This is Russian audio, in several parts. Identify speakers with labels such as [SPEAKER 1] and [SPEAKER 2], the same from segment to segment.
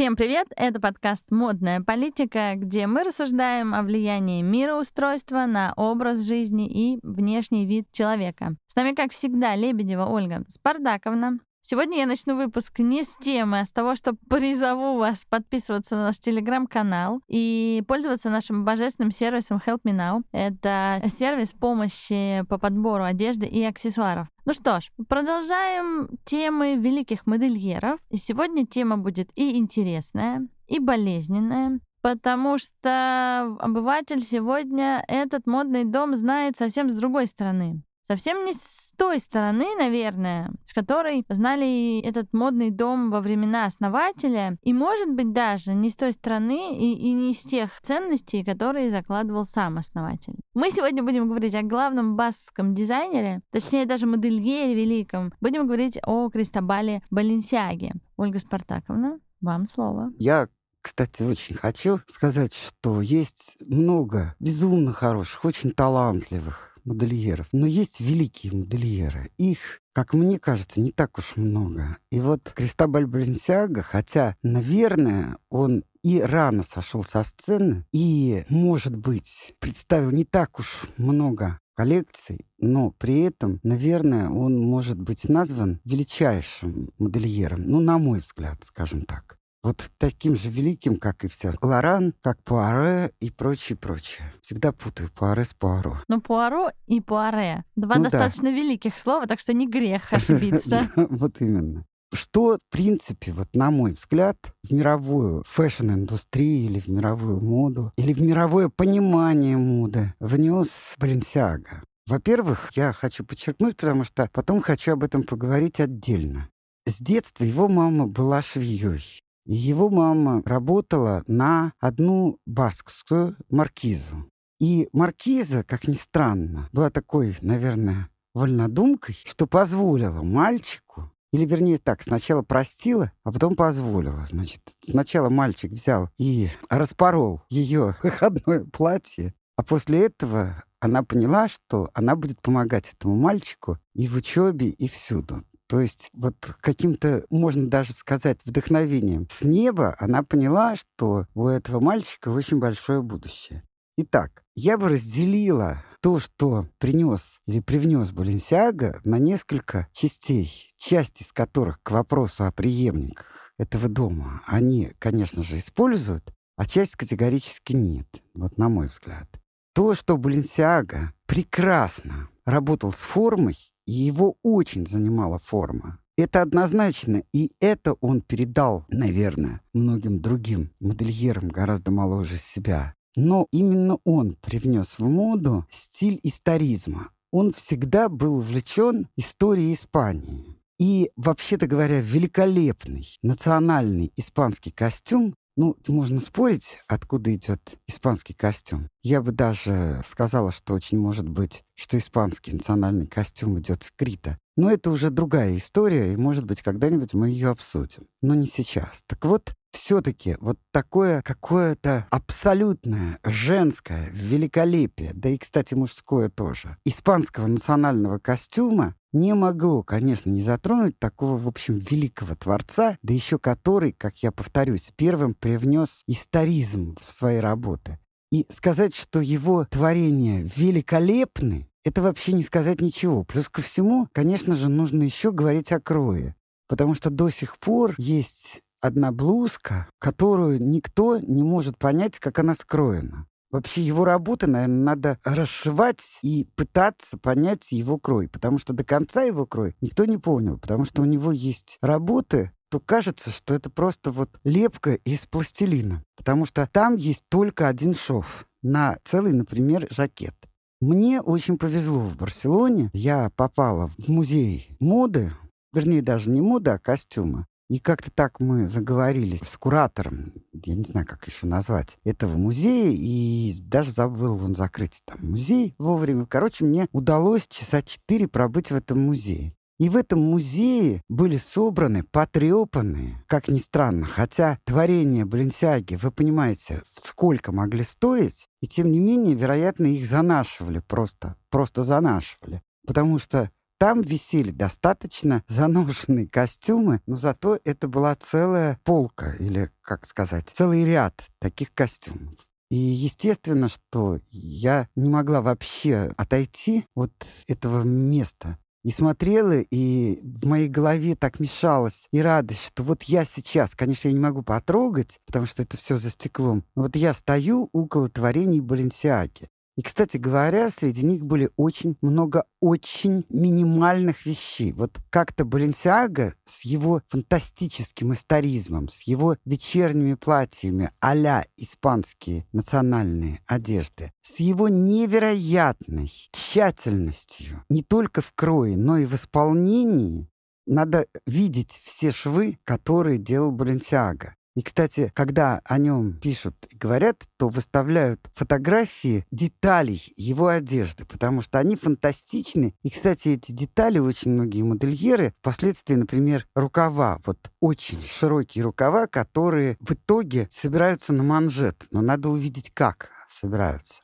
[SPEAKER 1] Всем привет! Это подкаст «Модная политика», где мы рассуждаем о влиянии мироустройства на образ жизни и внешний вид человека. С нами, как всегда, Лебедева Ольга Спардаковна, Сегодня я начну выпуск не с темы, а с того, что призову вас подписываться на наш телеграм-канал и пользоваться нашим божественным сервисом Help Me Now. Это сервис помощи по подбору одежды и аксессуаров. Ну что ж, продолжаем темы великих модельеров. И сегодня тема будет и интересная, и болезненная, потому что обыватель сегодня этот модный дом знает совсем с другой стороны. Совсем не с той стороны, наверное, с которой знали этот модный дом во времена основателя, и, может быть, даже не с той стороны и, и не с тех ценностей, которые закладывал сам основатель. Мы сегодня будем говорить о главном баскском дизайнере, точнее, даже модельере великом. Будем говорить о Кристобале Баленсиаге. Ольга Спартаковна, вам слово.
[SPEAKER 2] Я кстати, очень хочу сказать, что есть много безумно хороших, очень талантливых модельеров. Но есть великие модельеры. Их, как мне кажется, не так уж много. И вот Кристобаль Баленсиага, хотя, наверное, он и рано сошел со сцены, и, может быть, представил не так уж много коллекций, но при этом, наверное, он может быть назван величайшим модельером, ну, на мой взгляд, скажем так вот таким же великим, как и все. Лоран, как Пуаре и прочее, прочее. Всегда путаю Пуаре с Пуаро.
[SPEAKER 1] Ну, Пуаро и Пуаре. Два ну, достаточно да. великих слова, так что не грех ошибиться.
[SPEAKER 2] Вот именно. Что, в принципе, вот на мой взгляд, в мировую fashion -индустрию или в мировую моду, или в мировое понимание моды внес Баленсиага? Во-первых, я хочу подчеркнуть, потому что потом хочу об этом поговорить отдельно. С детства его мама была швеей. Его мама работала на одну баскскую маркизу. И маркиза, как ни странно, была такой, наверное, вольнодумкой, что позволила мальчику, или вернее так, сначала простила, а потом позволила. Значит, сначала мальчик взял и распорол ее выходное платье, а после этого она поняла, что она будет помогать этому мальчику и в учебе, и всюду. То есть вот каким-то, можно даже сказать, вдохновением с неба она поняла, что у этого мальчика очень большое будущее. Итак, я бы разделила то, что принес или привнес Баленсиага, на несколько частей, часть из которых к вопросу о преемниках этого дома они, конечно же, используют, а часть категорически нет, вот на мой взгляд. То, что Баленсиага прекрасно работал с формой, его очень занимала форма. Это однозначно, и это он передал, наверное, многим другим модельерам гораздо моложе себя. Но именно он привнес в моду стиль историзма. Он всегда был увлечен историей Испании. И, вообще-то говоря, великолепный национальный испанский костюм ну, можно спорить, откуда идет испанский костюм. Я бы даже сказала, что очень может быть, что испанский национальный костюм идет с Крита. Но это уже другая история, и, может быть, когда-нибудь мы ее обсудим. Но не сейчас. Так вот, все-таки вот такое какое-то абсолютное женское великолепие, да и, кстати, мужское тоже, испанского национального костюма не могло, конечно, не затронуть такого, в общем, великого творца, да еще который, как я повторюсь, первым привнес историзм в свои работы. И сказать, что его творения великолепны, это вообще не сказать ничего. Плюс ко всему, конечно же, нужно еще говорить о крое. Потому что до сих пор есть одна блузка, которую никто не может понять, как она скроена. Вообще его работы, наверное, надо расшивать и пытаться понять его крой, потому что до конца его крой никто не понял, потому что у него есть работы, то кажется, что это просто вот лепка из пластилина, потому что там есть только один шов на целый, например, жакет. Мне очень повезло в Барселоне. Я попала в музей моды, вернее, даже не моды, а костюма. И как-то так мы заговорили с куратором, я не знаю, как еще назвать, этого музея, и даже забыл он закрыть там музей вовремя. Короче, мне удалось часа четыре пробыть в этом музее. И в этом музее были собраны потрепанные, как ни странно, хотя творения Баленсиаги, вы понимаете, сколько могли стоить, и тем не менее, вероятно, их занашивали просто, просто занашивали. Потому что там висели достаточно заношенные костюмы, но зато это была целая полка, или, как сказать, целый ряд таких костюмов. И естественно, что я не могла вообще отойти от этого места. И смотрела, и в моей голове так мешалась и радость, что вот я сейчас, конечно, я не могу потрогать, потому что это все за стеклом, но вот я стою около творений Баленсиаки. И, кстати говоря, среди них были очень много очень минимальных вещей. Вот как-то Баленсиага с его фантастическим историзмом, с его вечерними платьями а испанские национальные одежды, с его невероятной тщательностью не только в крое, но и в исполнении, надо видеть все швы, которые делал Баленсиага. И, кстати, когда о нем пишут и говорят, то выставляют фотографии деталей его одежды, потому что они фантастичны. И, кстати, эти детали очень многие модельеры впоследствии, например, рукава, вот очень широкие рукава, которые в итоге собираются на манжет, но надо увидеть, как собираются.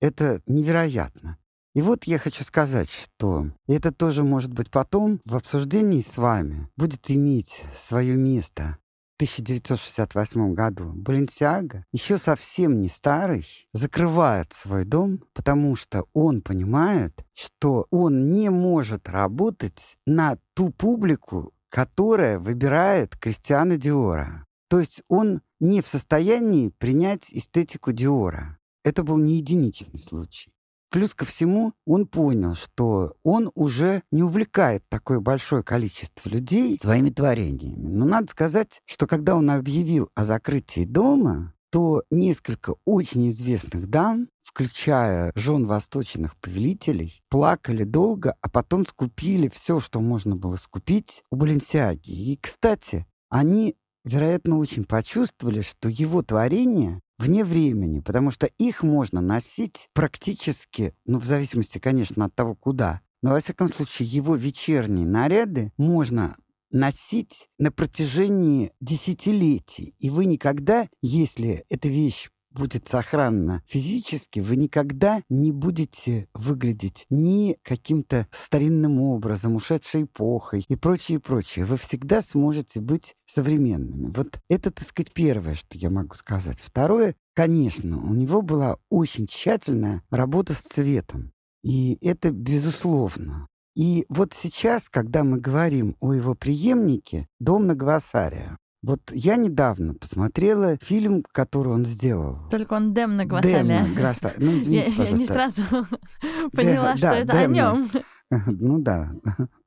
[SPEAKER 2] Это невероятно. И вот я хочу сказать, что это тоже, может быть, потом в обсуждении с вами будет иметь свое место. 1968 году Баленсиага, еще совсем не старый, закрывает свой дом, потому что он понимает, что он не может работать на ту публику, которая выбирает Кристиана Диора. То есть он не в состоянии принять эстетику Диора. Это был не единичный случай. Плюс ко всему, он понял, что он уже не увлекает такое большое количество людей своими творениями. Но надо сказать, что когда он объявил о закрытии дома, то несколько очень известных дам, включая жен восточных повелителей, плакали долго, а потом скупили все, что можно было скупить у Баленсиаги. И, кстати, они, вероятно, очень почувствовали, что его творения вне времени, потому что их можно носить практически, ну, в зависимости, конечно, от того, куда. Но, во всяком случае, его вечерние наряды можно носить на протяжении десятилетий. И вы никогда, если эта вещь будет сохранна физически, вы никогда не будете выглядеть ни каким-то старинным образом, ушедшей эпохой и прочее, прочее. Вы всегда сможете быть современными. Вот это, так сказать, первое, что я могу сказать. Второе, конечно, у него была очень тщательная работа с цветом. И это безусловно. И вот сейчас, когда мы говорим о его преемнике, «Дом на Гвасария», вот я недавно посмотрела фильм, который он сделал.
[SPEAKER 1] Только он Дэм на Гвасале.
[SPEAKER 2] Дэм Граса. Ну, извините,
[SPEAKER 1] я. Я не сразу поняла, что это о нем.
[SPEAKER 2] Ну да,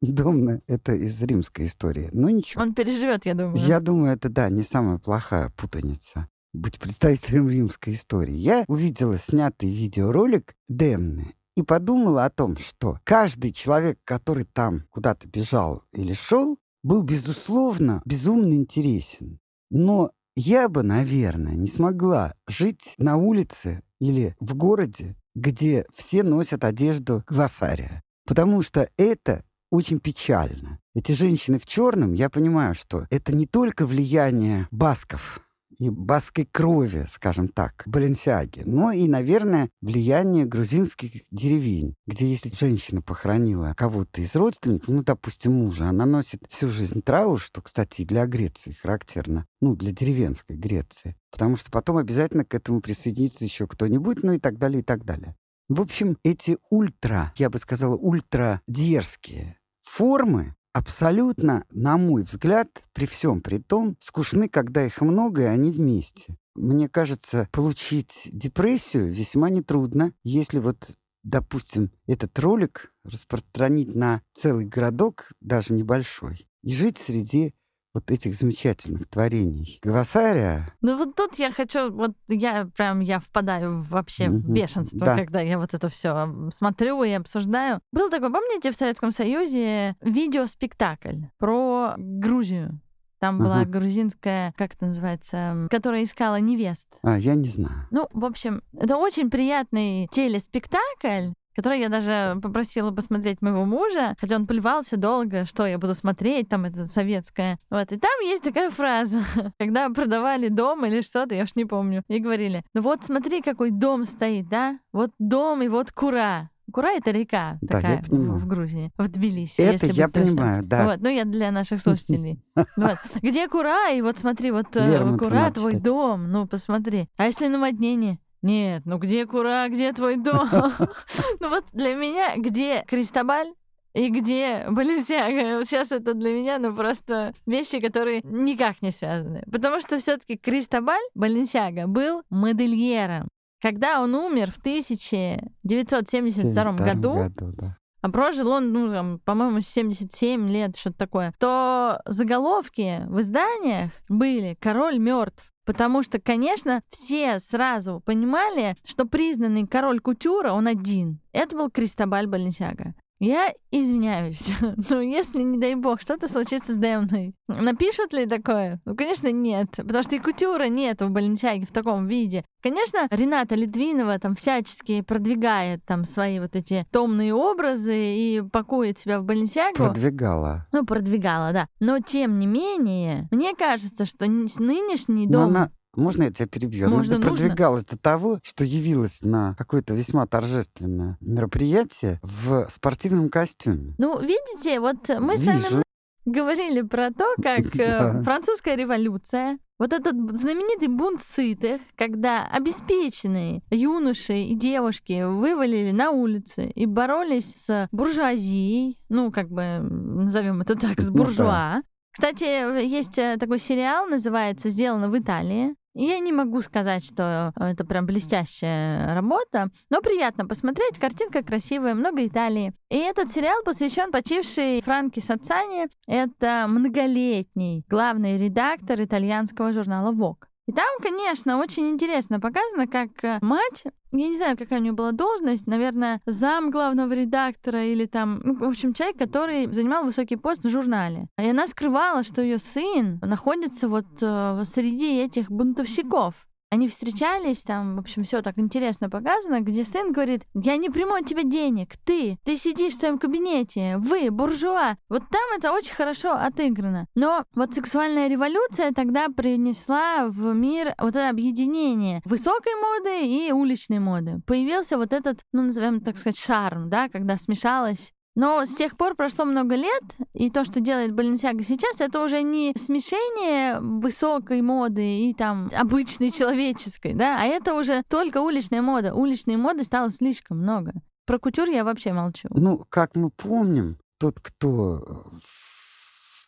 [SPEAKER 2] Домна — это из римской истории. Ну ничего.
[SPEAKER 1] Он переживет, я думаю.
[SPEAKER 2] Я думаю, это, да, не самая плохая путаница быть представителем римской истории. Я увидела снятый видеоролик Демны и подумала о том, что каждый человек, который там куда-то бежал или шел, был, безусловно, безумно интересен. Но я бы, наверное, не смогла жить на улице или в городе, где все носят одежду глоссария. Потому что это очень печально. Эти женщины в черном, я понимаю, что это не только влияние басков, и баской крови, скажем так, Баленсиаги, но и, наверное, влияние грузинских деревень, где если женщина похоронила кого-то из родственников, ну, допустим, мужа, она носит всю жизнь траур, что, кстати, для Греции характерно, ну, для деревенской Греции, потому что потом обязательно к этому присоединится еще кто-нибудь, ну и так далее, и так далее. В общем, эти ультра, я бы сказала, ультра дерзкие формы абсолютно, на мой взгляд, при всем при том, скучны, когда их много, и они вместе. Мне кажется, получить депрессию весьма нетрудно, если вот, допустим, этот ролик распространить на целый городок, даже небольшой, и жить среди вот этих замечательных творений. Гвасария...
[SPEAKER 1] Ну вот тут я хочу, вот я прям, я впадаю вообще mm-hmm. в бешенство, да. когда я вот это все смотрю и обсуждаю. Был такой, помните, в Советском Союзе видеоспектакль про Грузию? Там ага. была грузинская, как это называется, которая искала невест.
[SPEAKER 2] А, я не знаю.
[SPEAKER 1] Ну, в общем, это очень приятный телеспектакль, который я даже попросила посмотреть моего мужа, хотя он плевался долго, что я буду смотреть, там это советское. Вот, и там есть такая фраза, когда продавали дом или что-то, я уж не помню, и говорили, ну вот смотри, какой дом стоит, да? Вот дом и вот кура. Кура — это река
[SPEAKER 2] я
[SPEAKER 1] такая в, в Грузии, в Тбилиси.
[SPEAKER 2] Это я понимаю, да.
[SPEAKER 1] Вот, ну я для наших слушателей. Вот. Где Кура? И вот смотри, вот э, Кура твой дом. Ну, посмотри. А если наводнение? Нет, ну где Кура, где твой дом? Ну вот для меня где Кристобаль и где Баленсиага? Сейчас это для меня, ну просто вещи, которые никак не связаны. Потому что все таки Кристобаль Баленсиага был модельером. Когда он умер в 1972 году,
[SPEAKER 2] да.
[SPEAKER 1] а прожил он, ну, там, по-моему, 77 лет, что-то такое, то заголовки в изданиях были «Король мертв». Потому что, конечно, все сразу понимали, что признанный король кутюра, он один. Это был Кристобаль Баленсиага. Я извиняюсь, но если, не дай бог, что-то случится с Демной, напишут ли такое? Ну, конечно, нет, потому что и кутюра нет в Баленсиаге в таком виде. Конечно, Рената Литвинова там всячески продвигает там свои вот эти томные образы и пакует себя в Баленсиагу.
[SPEAKER 2] Продвигала.
[SPEAKER 1] Ну, продвигала, да. Но, тем не менее, мне кажется, что нынешний
[SPEAKER 2] Но
[SPEAKER 1] дом...
[SPEAKER 2] она можно я тебя перебью? Она
[SPEAKER 1] Можно, нужно.
[SPEAKER 2] продвигалась до того, что явилась на какое-то весьма торжественное мероприятие в спортивном костюме.
[SPEAKER 1] Ну, видите, вот мы с вами
[SPEAKER 2] Вижу.
[SPEAKER 1] говорили про то, как э,
[SPEAKER 2] Да.
[SPEAKER 1] французская революция, вот этот знаменитый бунт сытых, когда обеспеченные юноши и девушки вывалили на улицы и боролись с буржуазией, ну, как бы назовем это так, с
[SPEAKER 2] Ну да.
[SPEAKER 1] буржуа. Кстати, есть э, такой сериал, называется «Сделано в Италии». Я не могу сказать, что это прям блестящая работа, но приятно посмотреть. Картинка красивая, много Италии. И этот сериал посвящен почившей Франки Сацани. Это многолетний главный редактор итальянского журнала Vogue. И там, конечно, очень интересно показано, как э, мать, я не знаю, какая у нее была должность, наверное, зам главного редактора или там, ну, в общем, человек, который занимал высокий пост в журнале. И она скрывала, что ее сын находится вот э, среди этих бунтовщиков. Они встречались, там, в общем, все так интересно показано, где сын говорит, я не приму от тебя денег, ты, ты сидишь в своем кабинете, вы, буржуа. Вот там это очень хорошо отыграно. Но вот сексуальная революция тогда принесла в мир вот это объединение высокой моды и уличной моды. Появился вот этот, ну, назовем так сказать, шарм, да, когда смешалось но с тех пор прошло много лет, и то, что делает Баленсиага сейчас, это уже не смешение высокой моды и там обычной человеческой, да, а это уже только уличная мода. Уличной моды стало слишком много. Про кутюр я вообще молчу.
[SPEAKER 2] Ну, как мы помним, тот, кто в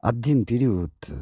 [SPEAKER 2] один период э,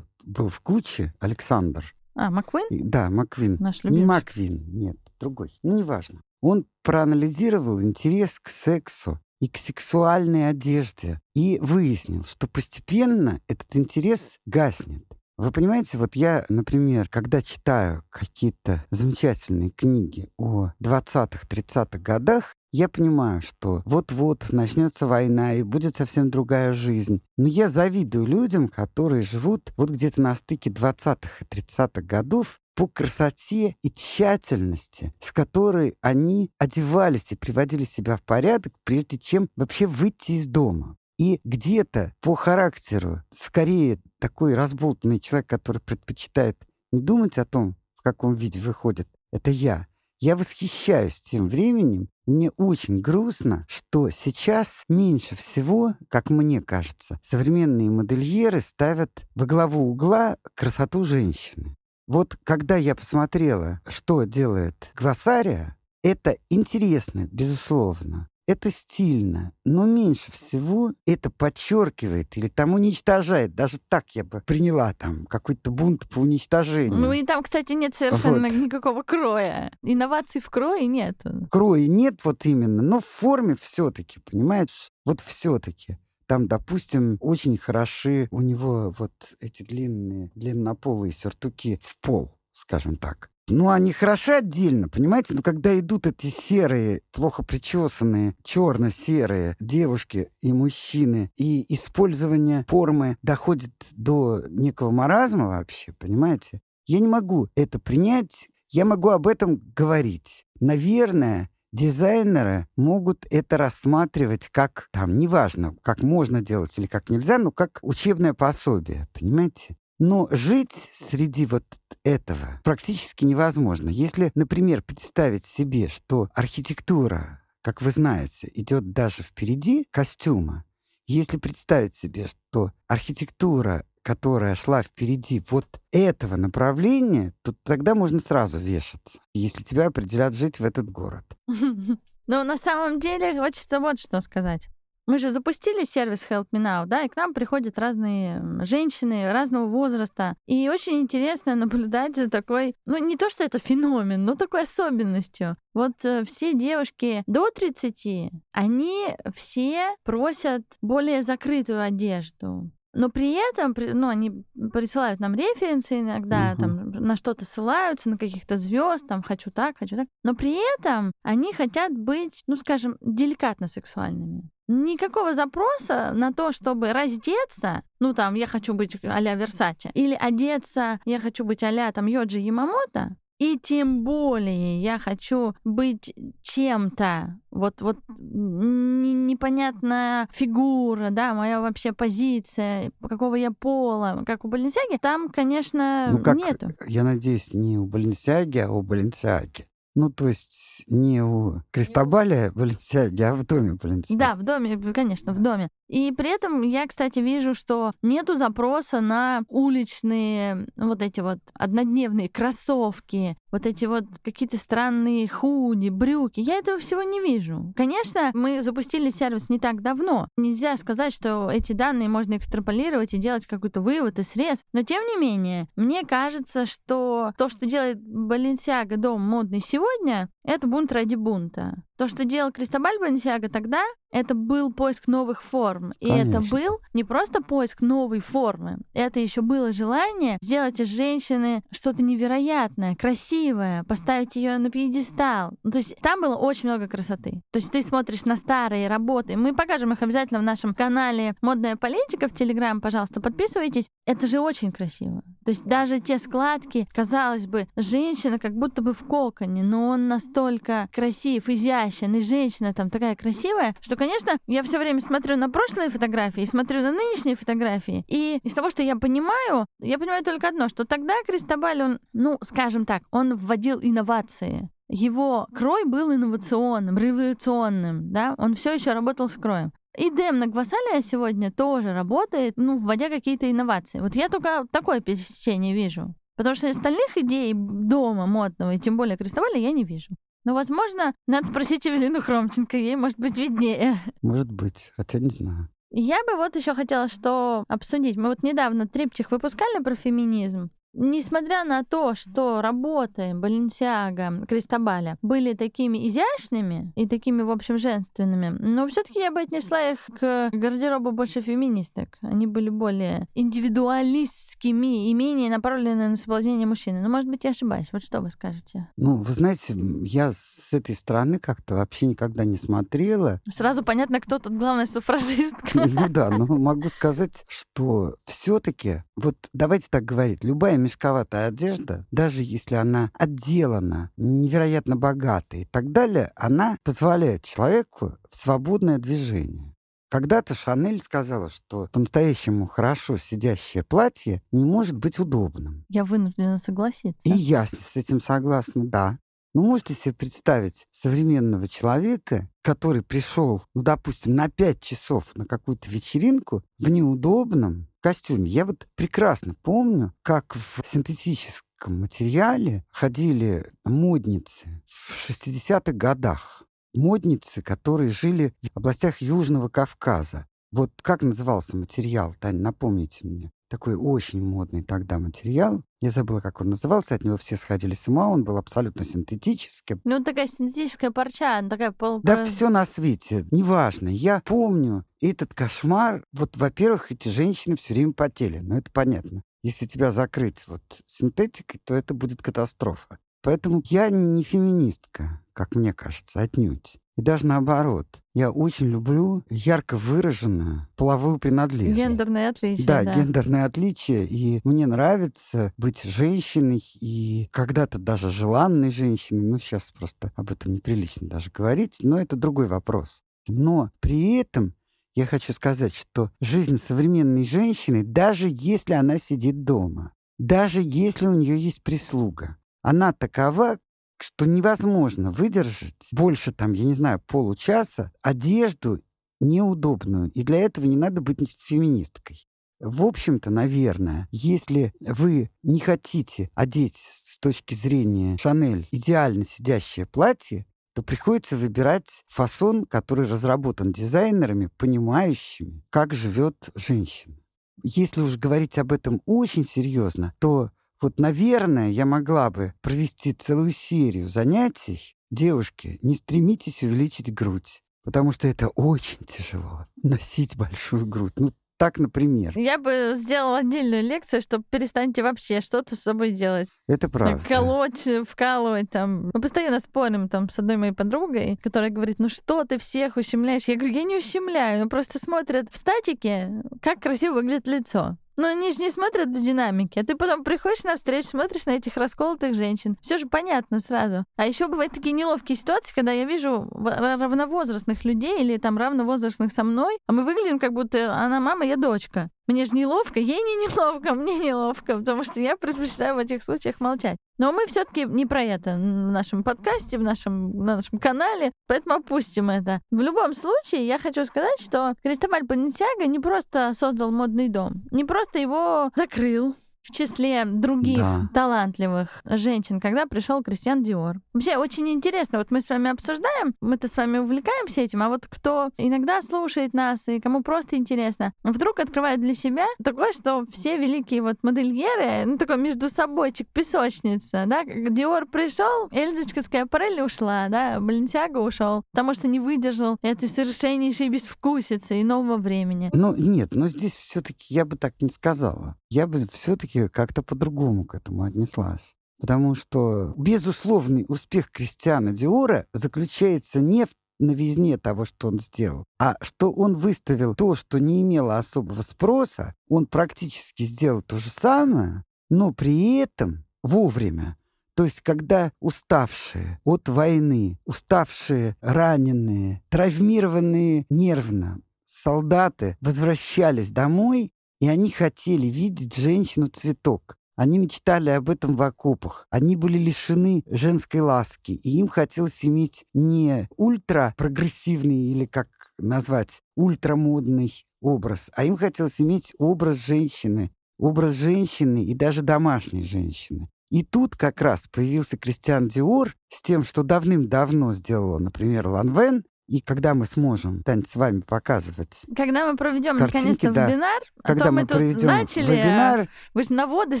[SPEAKER 2] был в Гуччи, Александр,
[SPEAKER 1] А, Маквин?
[SPEAKER 2] да, Маквин,
[SPEAKER 1] Наш
[SPEAKER 2] не
[SPEAKER 1] любимый.
[SPEAKER 2] Маквин, нет, другой, ну, неважно. Он проанализировал интерес к сексу и к сексуальной одежде и выяснил, что постепенно этот интерес гаснет. Вы понимаете, вот я, например, когда читаю какие-то замечательные книги о 20-х, 30-х годах, я понимаю, что вот-вот начнется война и будет совсем другая жизнь. Но я завидую людям, которые живут вот где-то на стыке 20-х и 30-х годов по красоте и тщательности, с которой они одевались и приводили себя в порядок, прежде чем вообще выйти из дома. И где-то по характеру скорее такой разболтанный человек, который предпочитает не думать о том, в каком виде выходит, это я. Я восхищаюсь тем временем. Мне очень грустно, что сейчас меньше всего, как мне кажется, современные модельеры ставят во главу угла красоту женщины. Вот когда я посмотрела, что делает Гвасария, это интересно, безусловно. Это стильно, но меньше всего это подчеркивает или там уничтожает. Даже так я бы приняла там какой-то бунт по уничтожению.
[SPEAKER 1] Ну и там, кстати, нет совершенно
[SPEAKER 2] Вот.
[SPEAKER 1] никакого кроя. Инноваций в крое нет.
[SPEAKER 2] Кроя нет вот именно, но в форме все-таки, понимаешь? Вот все-таки. Там, допустим, очень хороши у него вот эти длинные, длиннополые сюртуки в пол, скажем так. Ну, они хороши отдельно, понимаете? Но когда идут эти серые, плохо причесанные, черно-серые девушки и мужчины, и использование формы доходит до некого маразма вообще, понимаете? Я не могу это принять, я могу об этом говорить. Наверное, дизайнеры могут это рассматривать как, там, неважно, как можно делать или как нельзя, но как учебное пособие, понимаете? Но жить среди вот этого практически невозможно. Если, например, представить себе, что архитектура как вы знаете, идет даже впереди костюма. Если представить себе, что архитектура, которая шла впереди вот этого направления, то тогда можно сразу вешаться, если тебя определят жить в этот город.
[SPEAKER 1] Ну, на самом деле, хочется вот что сказать. Мы же запустили сервис Help Me Now, да, и к нам приходят разные женщины разного возраста. И очень интересно наблюдать за такой, ну не то, что это феномен, но такой особенностью. Вот э, все девушки до 30, они все просят более закрытую одежду. Но при этом, ну, они присылают нам референсы иногда, угу. там, на что-то ссылаются, на каких-то звезд, там, хочу так, хочу так. Но при этом они хотят быть, ну, скажем, деликатно сексуальными. Никакого запроса на то, чтобы раздеться, ну там, я хочу быть а-ля Версаче, или одеться, я хочу быть а-ля там Йоджи Ямамото, и тем более я хочу быть чем-то, вот, вот непонятная фигура, да, моя вообще позиция, какого я пола, как у Баленсиаги, там, конечно, ну, как, нету.
[SPEAKER 2] Я надеюсь, не у Баленсиаги, а у Баленсиаги. Ну, то есть не у Кристобаля Баленсиаги, а в доме Баленсиаги.
[SPEAKER 1] Да, в доме, конечно, в доме. И при этом я, кстати, вижу, что нету запроса на уличные вот эти вот однодневные кроссовки, вот эти вот какие-то странные худи, брюки. Я этого всего не вижу. Конечно, мы запустили сервис не так давно. Нельзя сказать, что эти данные можно экстраполировать и делать какой-то вывод и срез. Но тем не менее, мне кажется, что то, что делает Баленсиага дом модный сегодня, это бунт ради бунта. То, что делал Кристобаль Бансиага тогда, это был поиск новых форм. И Конечно. это был не просто поиск новой формы, это еще было желание сделать из женщины что-то невероятное, красивое, поставить ее на пьедестал. Ну, то есть там было очень много красоты. То есть ты смотришь на старые работы. Мы покажем их обязательно в нашем канале «Модная политика» в Телеграм, пожалуйста, подписывайтесь. Это же очень красиво. То есть даже те складки, казалось бы, женщина как будто бы в коконе, но он настолько красив, изящен, и женщина там такая красивая, что, конечно, я все время смотрю на прошлые фотографии, смотрю на нынешние фотографии, и из того, что я понимаю, я понимаю только одно, что тогда Кристобаль, он, ну, скажем так, он вводил инновации. Его крой был инновационным, революционным, да, он все еще работал с кроем. И Дэм на Гвасалия сегодня тоже работает, ну, вводя какие-то инновации. Вот я только такое пересечение вижу. Потому что остальных идей дома модного, и тем более крестовали, я не вижу. Но, возможно, надо спросить Эвелину Хромченко, ей может быть виднее.
[SPEAKER 2] Может быть, хотя не знаю.
[SPEAKER 1] Я бы вот еще хотела что обсудить. Мы вот недавно трипчих выпускали про феминизм. Несмотря на то, что работы Баленсиага, Кристобаля были такими изящными и такими, в общем, женственными, но все таки я бы отнесла их к гардеробу больше феминисток. Они были более индивидуалистскими и менее направлены на соблазнение мужчины. Но, может быть, я ошибаюсь. Вот что вы скажете?
[SPEAKER 2] Ну, вы знаете, я с этой стороны как-то вообще никогда не смотрела.
[SPEAKER 1] Сразу понятно, кто тут главная суфражистка.
[SPEAKER 2] Ну да, но могу сказать, что все таки вот давайте так говорить, любая мешковатая одежда, даже если она отделана невероятно богатой и так далее, она позволяет человеку в свободное движение. Когда-то Шанель сказала, что по-настоящему хорошо сидящее платье не может быть удобным.
[SPEAKER 1] Я вынуждена согласиться.
[SPEAKER 2] И я с этим согласна, да. Ну, можете себе представить современного человека, который пришел, ну, допустим, на пять часов на какую-то вечеринку в неудобном костюме. Я вот прекрасно помню, как в синтетическом материале ходили модницы в 60-х годах. Модницы, которые жили в областях Южного Кавказа. Вот как назывался материал, Таня, напомните мне такой очень модный тогда материал. Я забыла, как он назывался, от него все сходили с ума, он был абсолютно синтетическим.
[SPEAKER 1] Ну, такая синтетическая парча, такая пол...
[SPEAKER 2] Да все на свете, неважно. Я помню этот кошмар. Вот, во-первых, эти женщины все время потели, ну, это понятно. Если тебя закрыть вот синтетикой, то это будет катастрофа. Поэтому я не феминистка, как мне кажется, отнюдь. И даже наоборот. Я очень люблю ярко выраженную половую принадлежность.
[SPEAKER 1] Гендерные отличия.
[SPEAKER 2] Да, да, гендерные отличия. И мне нравится быть женщиной и когда-то даже желанной женщиной. Ну, сейчас просто об этом неприлично даже говорить, но это другой вопрос. Но при этом я хочу сказать, что жизнь современной женщины, даже если она сидит дома, даже если у нее есть прислуга, она такова, что невозможно выдержать больше, там, я не знаю, получаса одежду неудобную. И для этого не надо быть феминисткой. В общем-то, наверное, если вы не хотите одеть с точки зрения Шанель идеально сидящее платье, то приходится выбирать фасон, который разработан дизайнерами, понимающими, как живет женщина. Если уж говорить об этом очень серьезно, то вот, наверное, я могла бы провести целую серию занятий. Девушки, не стремитесь увеличить грудь, потому что это очень тяжело носить большую грудь. Ну, так, например.
[SPEAKER 1] Я бы сделала отдельную лекцию, чтобы перестаньте вообще что-то с собой делать.
[SPEAKER 2] Это правда.
[SPEAKER 1] Колоть, вкалывать там. Мы постоянно спорим там с одной моей подругой, которая говорит, ну что ты всех ущемляешь? Я говорю, я не ущемляю, просто смотрят в статике, как красиво выглядит лицо. Но они же не смотрят в динамике. А ты потом приходишь на встречу, смотришь на этих расколотых женщин. Все же понятно сразу. А еще бывают такие неловкие ситуации, когда я вижу равновозрастных людей или там равновозрастных со мной, а мы выглядим как будто она мама, я дочка. Мне же неловко, ей не неловко, мне неловко, потому что я предпочитаю в этих случаях молчать. Но мы все таки не про это в нашем подкасте, в нашем, на нашем канале, поэтому опустим это. В любом случае, я хочу сказать, что Кристобаль Панетяга не просто создал модный дом, не просто его закрыл, в числе других да. талантливых женщин, когда пришел Кристиан Диор. Вообще очень интересно, вот мы с вами обсуждаем, мы-то с вами увлекаемся этим, а вот кто иногда слушает нас и кому просто интересно, вдруг открывает для себя такое, что все великие вот модельеры, ну такой между собойчик, песочница, да, Диор пришел, Эльзочка Скайапарелли ушла, да, Баленсиаго ушел, потому что не выдержал этой совершеннейшей безвкусицы и нового времени.
[SPEAKER 2] Ну нет, но здесь все-таки я бы так не сказала. Я бы все-таки как-то по-другому к этому отнеслась. Потому что безусловный успех Кристиана Диора заключается не в новизне того, что он сделал, а что он выставил то, что не имело особого спроса, он практически сделал то же самое, но при этом вовремя. То есть, когда уставшие от войны, уставшие, раненые, травмированные нервно солдаты возвращались домой, и они хотели видеть женщину-цветок. Они мечтали об этом в окопах. Они были лишены женской ласки. И им хотелось иметь не ультрапрогрессивный или как назвать, ультрамодный образ, а им хотелось иметь образ женщины. Образ женщины и даже домашней женщины. И тут как раз появился Кристиан Диор с тем, что давным-давно сделала, например, Ланвен, и когда мы сможем, Тань, с вами показывать
[SPEAKER 1] Когда мы проведем наконец-то да. вебинар,
[SPEAKER 2] когда
[SPEAKER 1] а то мы,
[SPEAKER 2] мы
[SPEAKER 1] тут
[SPEAKER 2] проведем
[SPEAKER 1] начали, а
[SPEAKER 2] вебинар,
[SPEAKER 1] вы же на воды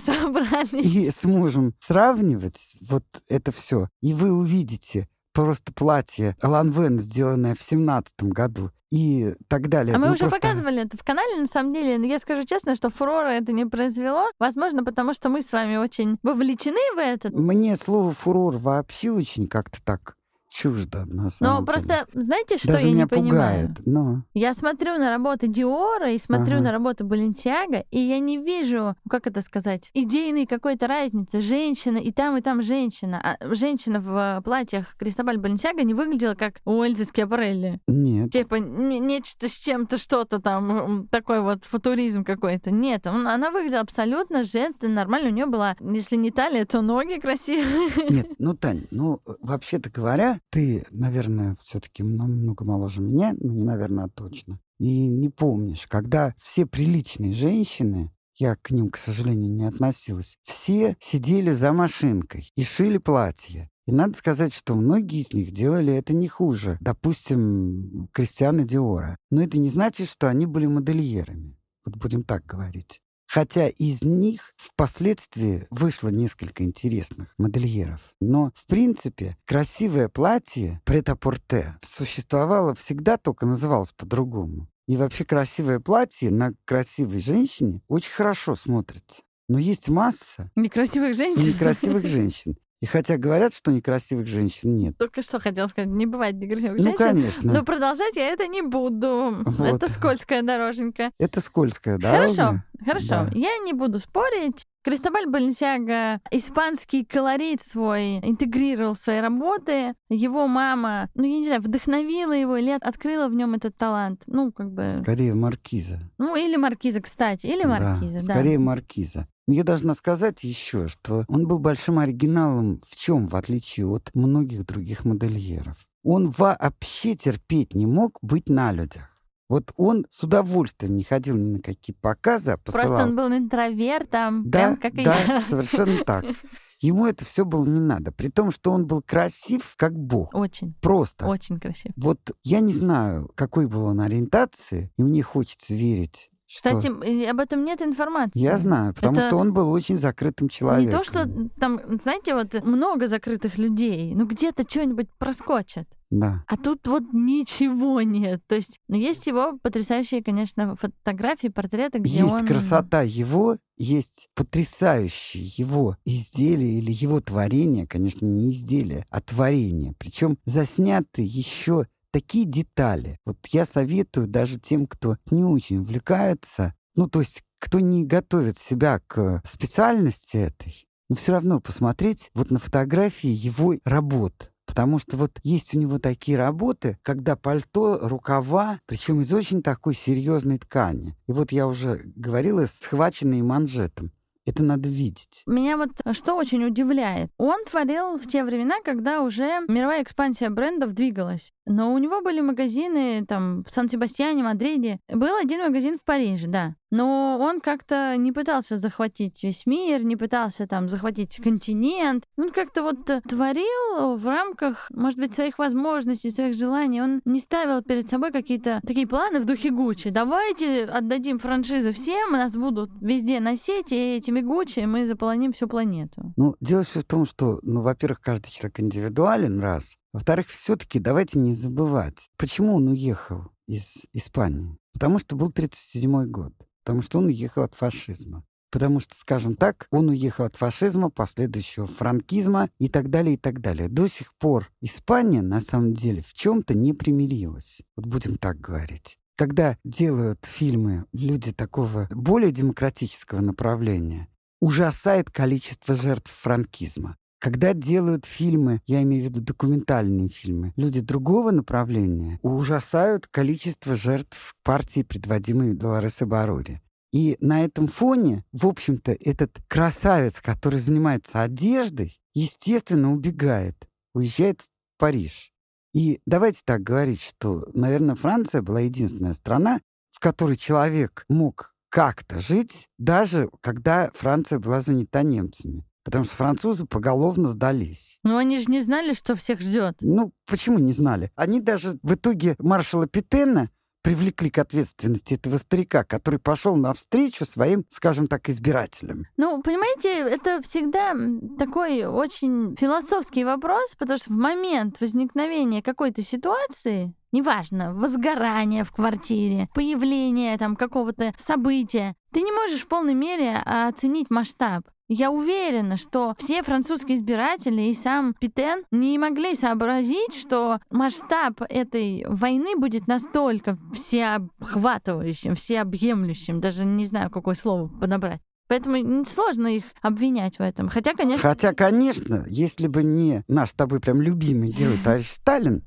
[SPEAKER 1] собрались.
[SPEAKER 2] И сможем сравнивать вот это все. И вы увидите просто платье Алан Вен, сделанное в семнадцатом году, и так далее.
[SPEAKER 1] А мы
[SPEAKER 2] ну,
[SPEAKER 1] уже
[SPEAKER 2] просто...
[SPEAKER 1] показывали это в канале, на самом деле. Но я скажу честно, что фурора это не произвело. Возможно, потому что мы с вами очень вовлечены в это.
[SPEAKER 2] Мне слово фурор вообще очень как-то так чуждо, на самом
[SPEAKER 1] Но
[SPEAKER 2] деле.
[SPEAKER 1] просто, знаете, что
[SPEAKER 2] Даже
[SPEAKER 1] я не понимаю?
[SPEAKER 2] пугает, но...
[SPEAKER 1] Я смотрю на работы Диора и смотрю
[SPEAKER 2] Ага.
[SPEAKER 1] на работы Баленсиага, и я не вижу, как это сказать, идейной какой-то разницы. Женщина, и там, и там женщина. А женщина в платьях Кристобаль Баленсиага не выглядела как у Эльзы Скиапарелли.
[SPEAKER 2] Нет.
[SPEAKER 1] Типа не- нечто с чем-то, что-то там, такой вот футуризм какой-то. Нет, он- она выглядела абсолютно женственно, нормально. У нее была, если не талия, то ноги красивые.
[SPEAKER 2] Нет, ну, Тань, ну, э, вообще-то говоря, ты, наверное, все-таки намного моложе меня, ну, не наверное, а точно. И не помнишь, когда все приличные женщины, я к ним, к сожалению, не относилась, все сидели за машинкой и шили платья. И надо сказать, что многие из них делали это не хуже. Допустим, Кристиана Диора. Но это не значит, что они были модельерами. Вот будем так говорить. Хотя из них впоследствии вышло несколько интересных модельеров. Но, в принципе, красивое платье прет-а-порте существовало всегда, только называлось по-другому. И вообще красивое платье на красивой женщине очень хорошо смотрится. Но есть масса
[SPEAKER 1] Некрасивых женщин.
[SPEAKER 2] некрасивых женщин. И хотя говорят, что некрасивых женщин нет.
[SPEAKER 1] Только что хотел сказать, не бывает некрасивых
[SPEAKER 2] Ну,
[SPEAKER 1] женщин.
[SPEAKER 2] конечно.
[SPEAKER 1] Но продолжать я это не буду.
[SPEAKER 2] Вот.
[SPEAKER 1] Это скользкая дороженька.
[SPEAKER 2] Это скользкая дорога.
[SPEAKER 1] Хорошо, хорошо.
[SPEAKER 2] Да.
[SPEAKER 1] Я не буду спорить. Кристобаль Баленсиага испанский колорит свой интегрировал в свои работы. Его мама, ну, я не знаю, вдохновила его или открыла в нем этот талант. Ну, как бы...
[SPEAKER 2] Скорее маркиза.
[SPEAKER 1] Ну, или маркиза, кстати. Или маркиза, да.
[SPEAKER 2] Скорее маркиза. Я должна сказать еще, что он был большим оригиналом в чем, в отличие от многих других модельеров. Он вообще терпеть не мог быть на людях. Вот он с удовольствием не ходил ни на какие показы, а посылал...
[SPEAKER 1] Просто он был интровертом,
[SPEAKER 2] да,
[SPEAKER 1] прям как
[SPEAKER 2] да,
[SPEAKER 1] и я.
[SPEAKER 2] совершенно так. Ему это все было не надо, при том, что он был красив, как бог.
[SPEAKER 1] Очень,
[SPEAKER 2] Просто.
[SPEAKER 1] очень красиво.
[SPEAKER 2] Вот я не знаю, какой был он ориентации, и мне хочется верить, что...
[SPEAKER 1] Кстати, об этом нет информации.
[SPEAKER 2] Я знаю, потому
[SPEAKER 1] Это
[SPEAKER 2] что он был очень закрытым человеком.
[SPEAKER 1] Не то, что там, знаете, вот много закрытых людей, ну где-то что-нибудь проскочит.
[SPEAKER 2] Да.
[SPEAKER 1] А тут вот ничего нет. То есть, ну, есть его потрясающие, конечно, фотографии, портреты, где
[SPEAKER 2] есть
[SPEAKER 1] он...
[SPEAKER 2] красота его, есть потрясающие его изделия или его творения, конечно, не изделия, а творения. Причем засняты еще такие детали. Вот я советую даже тем, кто не очень увлекается, ну, то есть кто не готовит себя к специальности этой, но все равно посмотреть вот на фотографии его работ. Потому что вот есть у него такие работы, когда пальто, рукава, причем из очень такой серьезной ткани. И вот я уже говорила, схваченные манжетом. Это надо видеть.
[SPEAKER 1] Меня вот что очень удивляет. Он творил в те времена, когда уже мировая экспансия брендов двигалась. Но у него были магазины там в Сан-Себастьяне, Мадриде. Был один магазин в Париже, да. Но он как-то не пытался захватить весь мир, не пытался там захватить континент. Он как-то вот творил в рамках, может быть, своих возможностей, своих желаний. Он не ставил перед собой какие-то такие планы в духе Гуччи. Давайте отдадим франшизу всем, нас будут везде носить, и этими Гуччи мы заполоним всю планету.
[SPEAKER 2] Ну, дело все в том, что, ну, во-первых, каждый человек индивидуален, раз. Во-вторых, все-таки давайте не забывать, почему он уехал из Испании. Потому что был 37 год. Потому что он уехал от фашизма. Потому что, скажем так, он уехал от фашизма, последующего франкизма и так далее, и так далее. До сих пор Испания, на самом деле, в чем-то не примирилась. Вот будем так говорить. Когда делают фильмы люди такого более демократического направления, ужасает количество жертв франкизма. Когда делают фильмы, я имею в виду документальные фильмы, люди другого направления ужасают количество жертв партии, предводимой Долоресо Барори. И на этом фоне, в общем-то, этот красавец, который занимается одеждой, естественно, убегает, уезжает в Париж. И давайте так говорить, что, наверное, Франция была единственная страна, в которой человек мог как-то жить, даже когда Франция была занята немцами. Потому что французы поголовно сдались.
[SPEAKER 1] Но они же не знали, что всех ждет.
[SPEAKER 2] Ну, почему не знали? Они даже в итоге маршала Петена привлекли к ответственности этого старика, который пошел навстречу своим, скажем так, избирателям.
[SPEAKER 1] Ну, понимаете, это всегда такой очень философский вопрос, потому что в момент возникновения какой-то ситуации, неважно, возгорание в квартире, появление там какого-то события, ты не можешь в полной мере оценить масштаб. Я уверена, что все французские избиратели и сам Питен не могли сообразить, что масштаб этой войны будет настолько всеобхватывающим, всеобъемлющим, даже не знаю, какое слово подобрать. Поэтому сложно их обвинять в этом. Хотя, конечно...
[SPEAKER 2] Хотя, конечно, если бы не наш с тобой прям любимый герой, товарищ Сталин,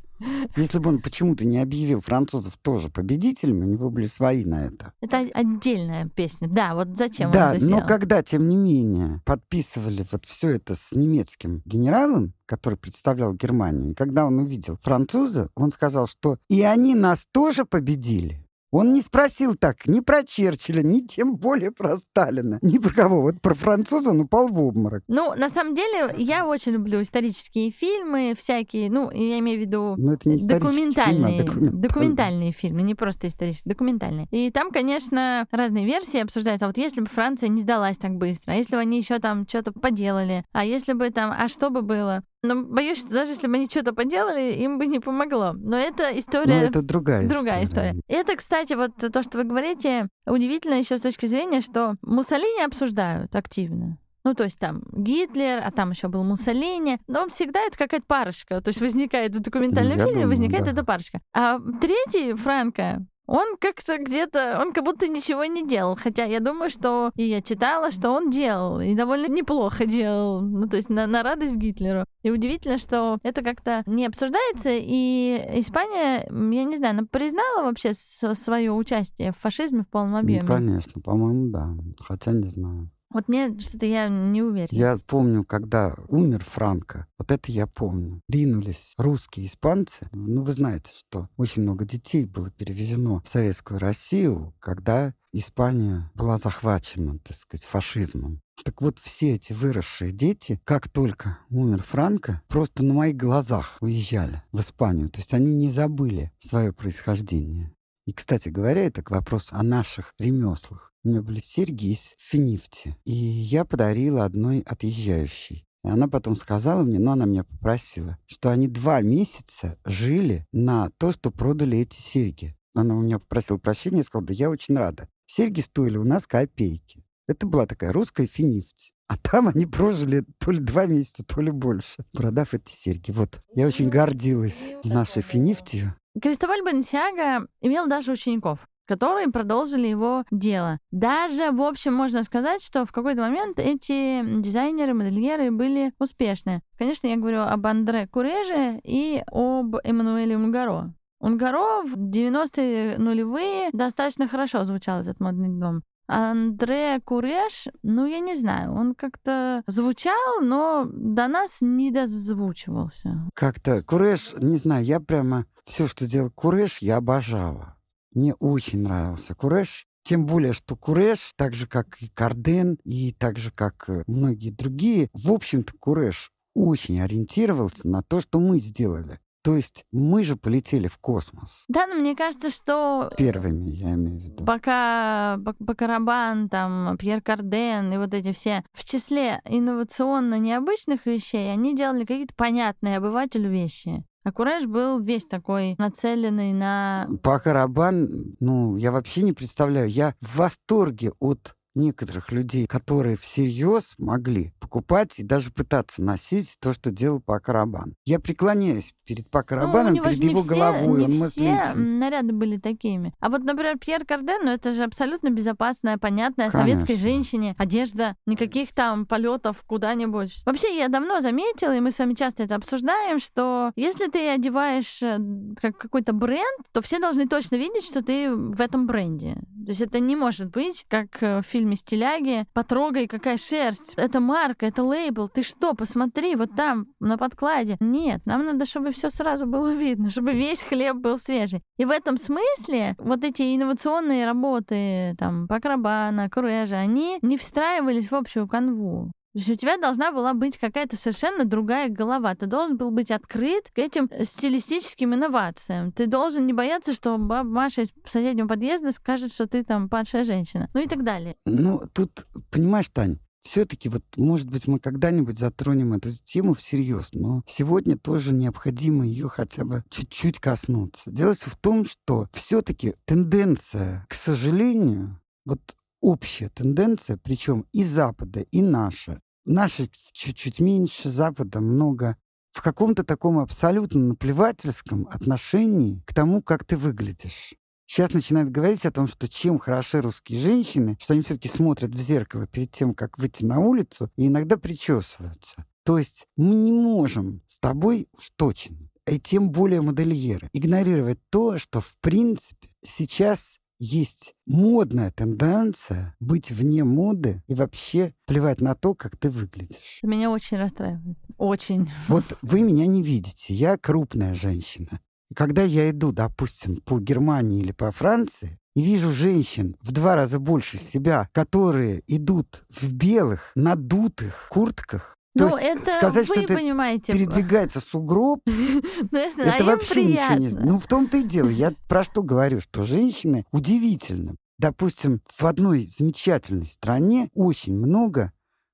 [SPEAKER 2] если бы он почему-то не объявил французов тоже победителями, у него были свои на это.
[SPEAKER 1] Это отдельная песня. Да, вот зачем
[SPEAKER 2] да,
[SPEAKER 1] он это
[SPEAKER 2] но
[SPEAKER 1] сделал?
[SPEAKER 2] когда, тем не менее, подписывали вот все это с немецким генералом, который представлял Германию, и когда он увидел француза, он сказал, что и они нас тоже победили. Он не спросил так ни про Черчилля, ни тем более про Сталина, ни про кого. Вот про француза он упал в обморок.
[SPEAKER 1] Ну, на самом деле, я очень люблю исторические фильмы всякие, ну, я имею в виду
[SPEAKER 2] Но это не
[SPEAKER 1] документальные,
[SPEAKER 2] фильм, а документальный.
[SPEAKER 1] документальные фильмы, не просто исторические, документальные. И там, конечно, разные версии обсуждаются. А вот если бы Франция не сдалась так быстро, а если бы они еще там что-то поделали, а если бы там, а что бы было? Но боюсь, что даже если бы они что-то поделали, им бы не помогло. Но это история...
[SPEAKER 2] Но это другая,
[SPEAKER 1] другая история.
[SPEAKER 2] история.
[SPEAKER 1] Это, кстати, вот то, что вы говорите, удивительно еще с точки зрения, что Муссолини обсуждают активно. Ну, то есть там Гитлер, а там еще был Муссолини. Но он всегда это какая-то парочка. То есть возникает в документальном
[SPEAKER 2] Я
[SPEAKER 1] фильме,
[SPEAKER 2] думаю,
[SPEAKER 1] возникает
[SPEAKER 2] да.
[SPEAKER 1] эта парочка. А третий, Франко, Он как-то где-то, он как будто ничего не делал. Хотя я думаю, что и я читала, что он делал, и довольно неплохо делал. Ну, то есть на, на радость Гитлеру. И удивительно, что это как-то не обсуждается, и Испания, я не знаю, она признала вообще свое участие в фашизме в полном объеме?
[SPEAKER 2] Ну, конечно, по-моему, да. Хотя не знаю.
[SPEAKER 1] Вот мне что-то я не уверена.
[SPEAKER 2] Я помню, когда умер Франко, вот это я помню. Ринулись русские испанцы. Ну, вы знаете, что очень много детей было перевезено в Советскую Россию, когда Испания была захвачена, так сказать, фашизмом. Так вот, все эти выросшие дети, как только умер Франко, просто на моих глазах уезжали в Испанию. То есть они не забыли свое происхождение. И, кстати говоря, это к вопросу о наших ремеслах. У меня были серьги из финифти. И я подарила одной отъезжающей. И она потом сказала мне, ну, она меня попросила, что они два месяца жили на то, что продали эти серьги. Она у меня попросила прощения и сказала, да я очень рада. Серьги стоили у нас копейки. Это была такая русская финифть. А там они прожили то ли два месяца, то ли больше, продав эти серьги. Вот, я очень гордилась нашей финифтью.
[SPEAKER 1] Кристобаль Бенсиага имел даже учеников которые продолжили его дело. Даже, в общем, можно сказать, что в какой-то момент эти дизайнеры, модельеры были успешны. Конечно, я говорю об Андре Куреже и об Эммануэле Унгаро. Унгаро в 90-е нулевые достаточно хорошо звучал этот модный дом. Андре Куреш, ну, я не знаю, он как-то звучал, но до нас не дозвучивался.
[SPEAKER 2] Как-то Куреш, не знаю, я прямо все, что делал Куреш, я обожала. Мне очень нравился Куреш. Тем более, что Куреш, так же как и Карден, и так же как э, многие другие, в общем-то, Куреш очень ориентировался на то, что мы сделали. То есть мы же полетели в космос.
[SPEAKER 1] Да, но мне кажется, что...
[SPEAKER 2] Первыми, я имею в виду.
[SPEAKER 1] Пока Бакарабан, там, Пьер Карден и вот эти все, в числе инновационно необычных вещей, они делали какие-то понятные обывателю вещи. А Куреш был весь такой нацеленный на...
[SPEAKER 2] Пакарабан, ну, я вообще не представляю. Я в восторге от некоторых людей, которые всерьез могли покупать и даже пытаться носить то, что делал Пакарабан. Я преклоняюсь перед Пакарабаном, ну, перед его
[SPEAKER 1] все,
[SPEAKER 2] головой.
[SPEAKER 1] Не Он все наряды были такими. А вот, например, Пьер Карден, ну это же абсолютно безопасная, понятная Конечно. советской женщине одежда, никаких там полетов куда-нибудь. Вообще, я давно заметила, и мы с вами часто это обсуждаем, что если ты одеваешь э, как какой-то бренд, то все должны точно видеть, что ты в этом бренде. То есть это не может быть, как э, в фильме «Стиляги», «Потрогай, какая шерсть». Это марка, это лейбл. Ты что, посмотри, вот там, на подкладе. Нет, нам надо, чтобы все сразу было видно, чтобы весь хлеб был свежий. И в этом смысле вот эти инновационные работы, там, Пакрабана, Курежа, они не встраивались в общую канву. То есть у тебя должна была быть какая-то совершенно другая голова. Ты должен был быть открыт к этим стилистическим инновациям. Ты должен не бояться, что баба Маша из соседнего подъезда скажет, что ты там падшая женщина. Ну и так далее.
[SPEAKER 2] Ну, тут, понимаешь, Тань, все-таки вот, может быть, мы когда-нибудь затронем эту тему всерьез, но сегодня тоже необходимо ее хотя бы чуть-чуть коснуться. Дело в том, что все-таки тенденция, к сожалению, вот общая тенденция, причем и Запада, и наша, наша чуть-чуть меньше, Запада много, в каком-то таком абсолютно наплевательском отношении к тому, как ты выглядишь. Сейчас начинают говорить о том, что чем хороши русские женщины, что они все-таки смотрят в зеркало перед тем, как выйти на улицу, и иногда причесываются. То есть мы не можем с тобой уж точно, и тем более модельеры, игнорировать то, что в принципе сейчас есть модная тенденция быть вне моды и вообще плевать на то, как ты выглядишь.
[SPEAKER 1] Меня очень расстраивает. Очень.
[SPEAKER 2] Вот вы меня не видите. Я крупная женщина. Когда я иду, допустим, по Германии или по Франции, и вижу женщин в два раза больше себя, которые идут в белых, надутых куртках,
[SPEAKER 1] ну, То есть это
[SPEAKER 2] сказать,
[SPEAKER 1] вы
[SPEAKER 2] что
[SPEAKER 1] понимаете.
[SPEAKER 2] передвигается сугроб, это вообще ничего не... Ну, в том-то и дело. Я про что говорю, что женщины удивительно. Допустим, в одной замечательной стране очень много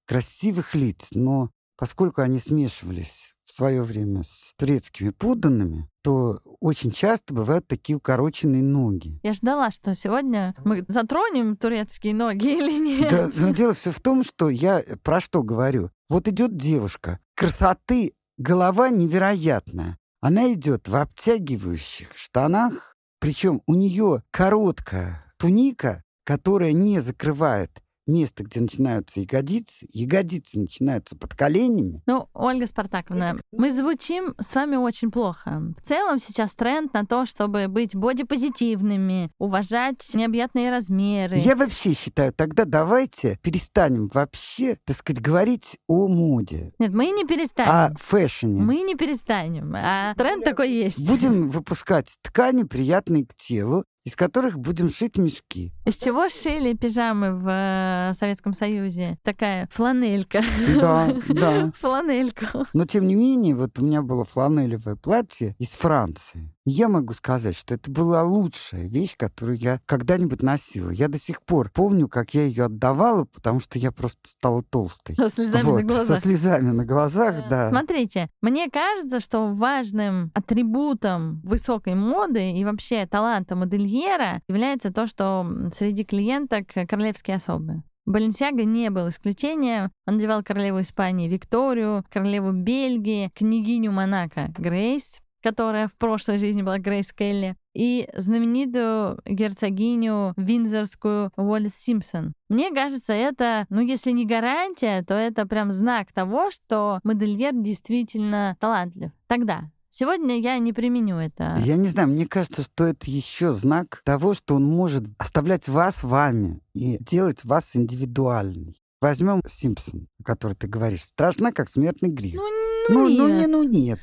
[SPEAKER 2] красивых лиц, но поскольку они смешивались свое время с турецкими подданными, то очень часто бывают такие укороченные ноги.
[SPEAKER 1] Я ждала, что сегодня мы затронем турецкие ноги или нет.
[SPEAKER 2] Да, но дело все в том, что я про что говорю. Вот идет девушка, красоты голова невероятная. Она идет в обтягивающих штанах, Причем у нее короткая туника, которая не закрывает место, где начинаются ягодицы, ягодицы начинаются под коленями.
[SPEAKER 1] Ну, Ольга Спартаковна, мы звучим с вами очень плохо. В целом сейчас тренд на то, чтобы быть бодипозитивными, уважать необъятные размеры.
[SPEAKER 2] Я вообще считаю, тогда давайте перестанем вообще, так сказать, говорить о моде.
[SPEAKER 1] Нет, мы не перестанем.
[SPEAKER 2] О фэшне.
[SPEAKER 1] Мы не перестанем. А тренд такой есть.
[SPEAKER 2] Будем выпускать ткани, приятные к телу, из которых будем шить мешки.
[SPEAKER 1] Из чего шили пижамы в э, Советском Союзе? Такая фланелька.
[SPEAKER 2] Да, да.
[SPEAKER 1] Фланелька.
[SPEAKER 2] Но тем не менее, вот у меня было фланелевое платье из Франции. Я могу сказать, что это была лучшая вещь, которую я когда-нибудь носила. Я до сих пор помню, как я ее отдавала, потому что я просто стала толстой.
[SPEAKER 1] Со слезами
[SPEAKER 2] Вот,
[SPEAKER 1] на глазах.
[SPEAKER 2] Со слезами на глазах, да.
[SPEAKER 1] Смотрите, мне кажется, что важным атрибутом высокой моды и вообще таланта модельера является то, что среди клиенток королевские особы. Баленсиага не был исключением. Он надевал королеву Испании Викторию, королеву Бельгии, княгиню Монако Грейс, которая в прошлой жизни была Грейс Келли, и знаменитую герцогиню Виндзорскую Уоллес Симпсон. Мне кажется, это, ну, если не гарантия, то это прям знак того, что модельер действительно талантлив. Тогда. Сегодня я не применю это.
[SPEAKER 2] Я не знаю, мне кажется, что это еще знак того, что он может оставлять вас вами и делать вас индивидуальной. Возьмем Симпсон, о которой ты говоришь. Страшна, как смертный грех.
[SPEAKER 1] Ну,
[SPEAKER 2] ну,
[SPEAKER 1] нет.
[SPEAKER 2] ну, не, ну нет.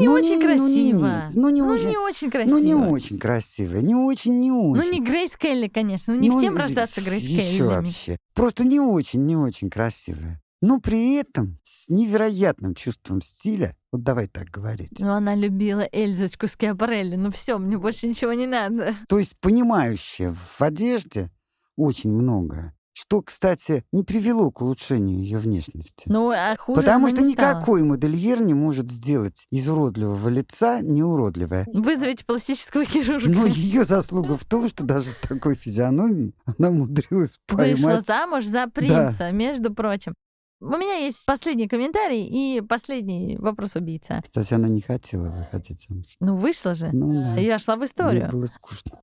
[SPEAKER 1] Не
[SPEAKER 2] ну,
[SPEAKER 1] очень
[SPEAKER 2] не-
[SPEAKER 1] красиво.
[SPEAKER 2] Ну, не, ну, не
[SPEAKER 1] Ну,
[SPEAKER 2] очень.
[SPEAKER 1] не очень красиво.
[SPEAKER 2] Ну, не очень красиво. Не очень, не очень.
[SPEAKER 1] Ну, не Грейс Келли, конечно. Ну, не
[SPEAKER 2] Ну,
[SPEAKER 1] всем рождаться Грейс
[SPEAKER 2] еще
[SPEAKER 1] Келли.
[SPEAKER 2] вообще. Просто не очень, не очень красивая. Но при этом с невероятным чувством стиля, вот давай так говорить,
[SPEAKER 1] Ну, она любила Эльзочку Скиапарелли. Ну, все, мне больше ничего не надо.
[SPEAKER 2] то есть понимающая в одежде очень многое, что, кстати, не привело к улучшению ее внешности.
[SPEAKER 1] Ну, а хуже
[SPEAKER 2] Потому что
[SPEAKER 1] не стала.
[SPEAKER 2] никакой модельер не может сделать из уродливого лица неуродливое.
[SPEAKER 1] Вызовите пластического хирурга.
[SPEAKER 2] Но ее заслуга в том, что даже с такой физиономией она умудрилась
[SPEAKER 1] Вышла
[SPEAKER 2] поймать...
[SPEAKER 1] замуж за принца, между прочим. У меня есть последний комментарий и последний вопрос убийца.
[SPEAKER 2] Кстати, она не хотела выходить замуж.
[SPEAKER 1] Ну, вышла же.
[SPEAKER 2] Ну да.
[SPEAKER 1] Я шла в историю.
[SPEAKER 2] было скучно.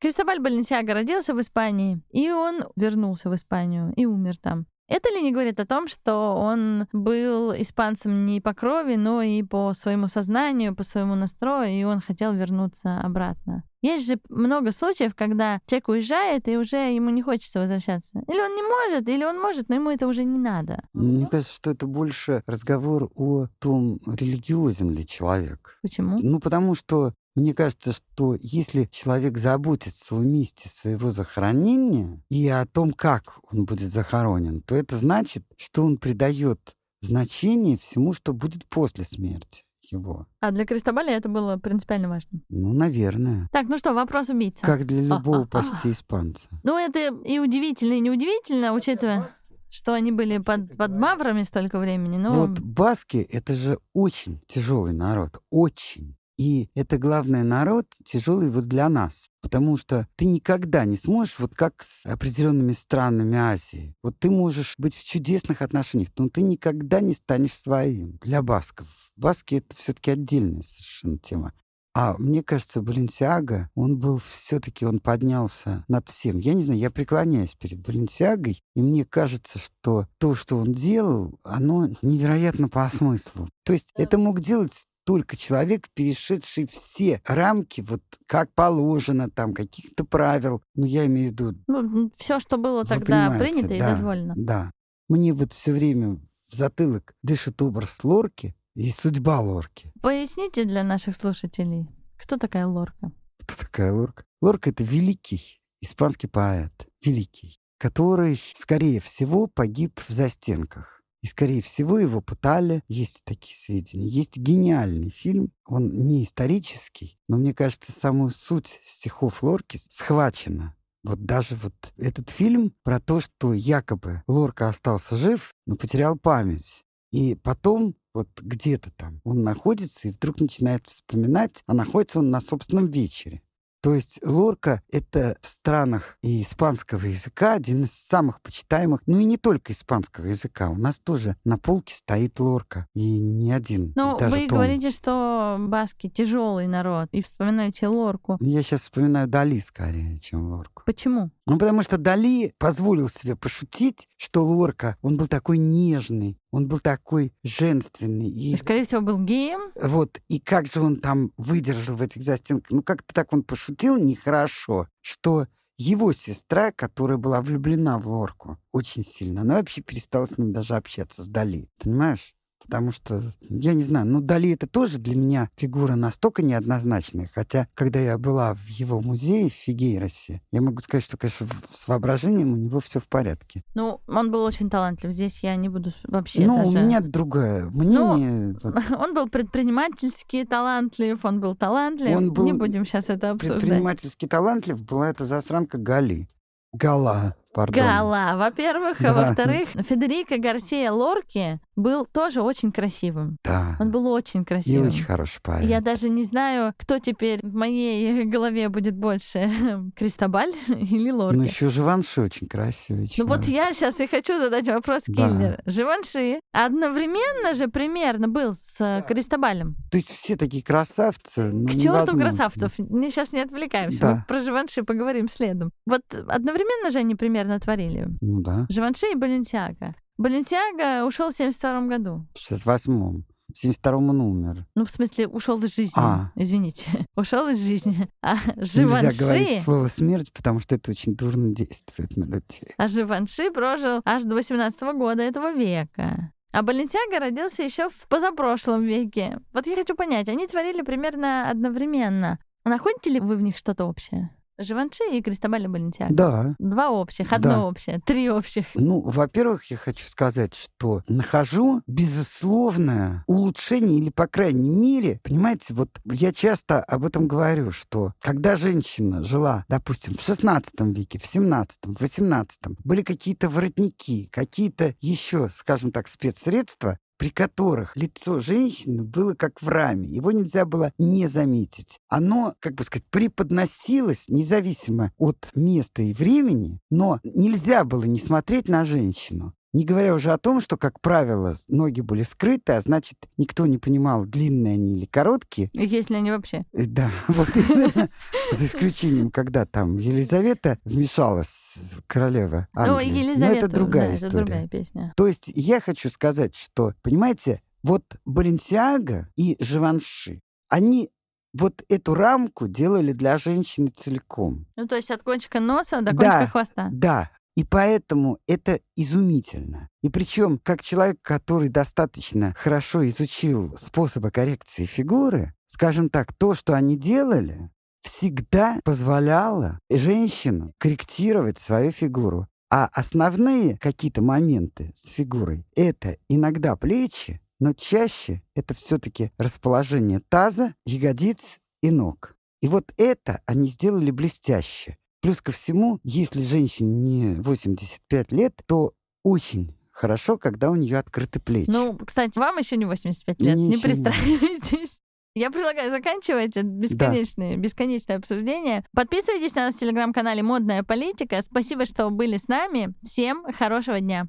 [SPEAKER 1] Кристобаль Баленсиаго родился в Испании, и он вернулся в Испанию и умер там. Это ли не говорит о том, что он был испанцем не по крови, но и по своему сознанию, по своему настрою, и он хотел вернуться обратно? Есть же много случаев, когда человек уезжает, и уже ему не хочется возвращаться. Или он не может, или он может, но ему это уже не надо.
[SPEAKER 2] Мне кажется, что это больше разговор о том, религиозен ли человек.
[SPEAKER 1] Почему?
[SPEAKER 2] Ну, потому что мне кажется, что если человек заботится о месте своего захоронения и о том, как он будет захоронен, то это значит, что он придает значение всему, что будет после смерти его.
[SPEAKER 1] А для Кристобаля это было принципиально важно.
[SPEAKER 2] Ну, наверное.
[SPEAKER 1] Так, ну что, вопрос убийца.
[SPEAKER 2] Как для любого
[SPEAKER 1] А-а-а.
[SPEAKER 2] почти испанца.
[SPEAKER 1] Ну, это и удивительно, и неудивительно, учитывая, что они были под, под маврами столько времени. Ну,
[SPEAKER 2] Вот баски — это же очень тяжелый народ, очень. И это главный народ тяжелый вот для нас, потому что ты никогда не сможешь, вот как с определенными странами Азии. Вот ты можешь быть в чудесных отношениях, но ты никогда не станешь своим. Для басков. Баски — это все-таки отдельная совершенно тема. А мне кажется, Баленсиага, он был все-таки, он поднялся над всем. Я не знаю, я преклоняюсь перед Баленсиагой, и мне кажется, что то, что он делал, оно невероятно по смыслу. То есть это мог делать только человек, перешедший все рамки, вот как положено, там, каких-то правил. Ну, я имею в виду...
[SPEAKER 1] ну, все, что было тогда принято и
[SPEAKER 2] да,
[SPEAKER 1] дозволено.
[SPEAKER 2] Да. Мне вот все время в затылок дышит образ Лорки и судьба Лорки.
[SPEAKER 1] Поясните для наших слушателей, кто такая Лорка?
[SPEAKER 2] Кто такая Лорка? Лорка — это великий испанский поэт, великий, который, скорее всего, погиб в застенках. И, скорее всего, его пытали. Есть такие сведения. Есть гениальный фильм. Он не исторический, но, мне кажется, самую суть стихов Лорки схвачена. Вот даже вот этот фильм про то, что якобы Лорка остался жив, но потерял память. И потом вот где-то там он находится и вдруг начинает вспоминать, а находится он на собственном вечере. То есть лорка — это в странах и испанского языка один из самых почитаемых, ну и не только испанского языка. У нас тоже на полке стоит лорка, и не один.
[SPEAKER 1] Ну, вы
[SPEAKER 2] том.
[SPEAKER 1] говорите, что баски тяжелый народ, и вспоминаете лорку.
[SPEAKER 2] Я сейчас вспоминаю Дали скорее, чем лорку.
[SPEAKER 1] Почему?
[SPEAKER 2] Ну, потому что Дали позволил себе пошутить, что Лорка, он был такой нежный, он был такой женственный. И,
[SPEAKER 1] Скорее всего, был геем.
[SPEAKER 2] вот, и как же он там выдержал в этих застенках. Ну, как-то так он пошутил нехорошо, что его сестра, которая была влюблена в Лорку очень сильно, она вообще перестала с ним даже общаться, с Дали. Понимаешь? Потому что, я не знаю, ну, Дали это тоже для меня фигура настолько неоднозначная. Хотя, когда я была в его музее в Фигейросе, я могу сказать, что, конечно, с воображением у него все в порядке.
[SPEAKER 1] Ну, он был очень талантлив. Здесь я не буду вообще
[SPEAKER 2] ну,
[SPEAKER 1] даже...
[SPEAKER 2] у меня другое мнение. Вот
[SPEAKER 1] Он был предпринимательски талантлив, он был талантлив.
[SPEAKER 2] Он был
[SPEAKER 1] Не будем сейчас это обсуждать.
[SPEAKER 2] предпринимательски талантлив была эта засранка Гали. Гала, пардон.
[SPEAKER 1] Гала, во-первых,
[SPEAKER 2] Да.
[SPEAKER 1] а во-вторых, Федерико Гарсия Лорки был тоже очень красивым.
[SPEAKER 2] Да.
[SPEAKER 1] Он был очень
[SPEAKER 2] И
[SPEAKER 1] красивым.
[SPEAKER 2] очень хороший парень.
[SPEAKER 1] Я даже не знаю, кто теперь в моей голове будет больше, Кристобаль или Лорки.
[SPEAKER 2] Ну, еще Живанши очень красивый.
[SPEAKER 1] Ну вот
[SPEAKER 2] человек.
[SPEAKER 1] я сейчас и хочу задать вопрос
[SPEAKER 2] Да.
[SPEAKER 1] Киллер. Живанши одновременно же примерно был с э, Кристобалем.
[SPEAKER 2] То есть все такие красавцы. ну,
[SPEAKER 1] К черту красавцев. Мы сейчас не отвлекаемся.
[SPEAKER 2] Да.
[SPEAKER 1] Мы про Живанши поговорим следом. Вот одновременно же они примерно творили.
[SPEAKER 2] Ну да,
[SPEAKER 1] Живанши и Баленсиага. Баленсиага ушел в 72 году.
[SPEAKER 2] в 68-м. В 72-м он умер.
[SPEAKER 1] Ну, в смысле, ушел из жизни.
[SPEAKER 2] А.
[SPEAKER 1] Извините. ушел из жизни. А
[SPEAKER 2] Нельзя говорить
[SPEAKER 1] Живанши...
[SPEAKER 2] слово «смерть», потому что это очень дурно действует на людей.
[SPEAKER 1] А Живанши прожил аж до 18 года этого века. А Баленсиага родился еще в позапрошлом веке. Вот я хочу понять, они творили примерно одновременно. Находите ли вы в них что-то общее? Живанши и Кристобаль Баленсиага.
[SPEAKER 2] Да.
[SPEAKER 1] Два общих, одно
[SPEAKER 2] Да.
[SPEAKER 1] общее, три общих.
[SPEAKER 2] Ну, во-первых, я хочу сказать, что нахожу безусловное улучшение, или, по крайней мере, понимаете, вот я часто об этом говорю, что когда женщина жила, допустим, в 16 веке, в 17, в 18, были какие-то воротники, какие-то еще, скажем так, спецсредства, при которых лицо женщины было как в раме. Его нельзя было не заметить. Оно, как бы сказать, преподносилось независимо от места и времени, но нельзя было не смотреть на женщину. Не говоря уже о том, что, как правило, ноги были скрыты, а значит, никто не понимал, длинные они или короткие.
[SPEAKER 1] Если они вообще.
[SPEAKER 2] Э, Да, вот именно. За исключением, когда там Елизавета вмешалась, королева
[SPEAKER 1] Ну,
[SPEAKER 2] Англии. Но
[SPEAKER 1] Елизавета,
[SPEAKER 2] это другая
[SPEAKER 1] да,
[SPEAKER 2] история.
[SPEAKER 1] это другая песня.
[SPEAKER 2] То есть я хочу сказать, что, понимаете, вот Баленсиага и Живанши, они вот эту рамку делали для женщины целиком.
[SPEAKER 1] Ну, то есть от кончика носа до
[SPEAKER 2] Да.
[SPEAKER 1] кончика хвоста.
[SPEAKER 2] Да, и поэтому это изумительно. И причем, как человек, который достаточно хорошо изучил способы коррекции фигуры, скажем так, то, что они делали, всегда позволяло женщинам корректировать свою фигуру. А основные какие-то моменты с фигурой — это иногда плечи, но чаще это все-таки расположение таза, ягодиц и ног. И вот это они сделали блестяще. Плюс ко всему, если женщине не 85 лет, то очень хорошо, когда у нее открыты плечи.
[SPEAKER 1] Ну, кстати, вам еще не 85 лет,
[SPEAKER 2] Мне не
[SPEAKER 1] пристраивайтесь. Я предлагаю заканчивать это бесконечное, бесконечное обсуждение. Подписывайтесь на нас в телеграм-канале «Модная политика». Спасибо, что были с нами. Всем хорошего дня.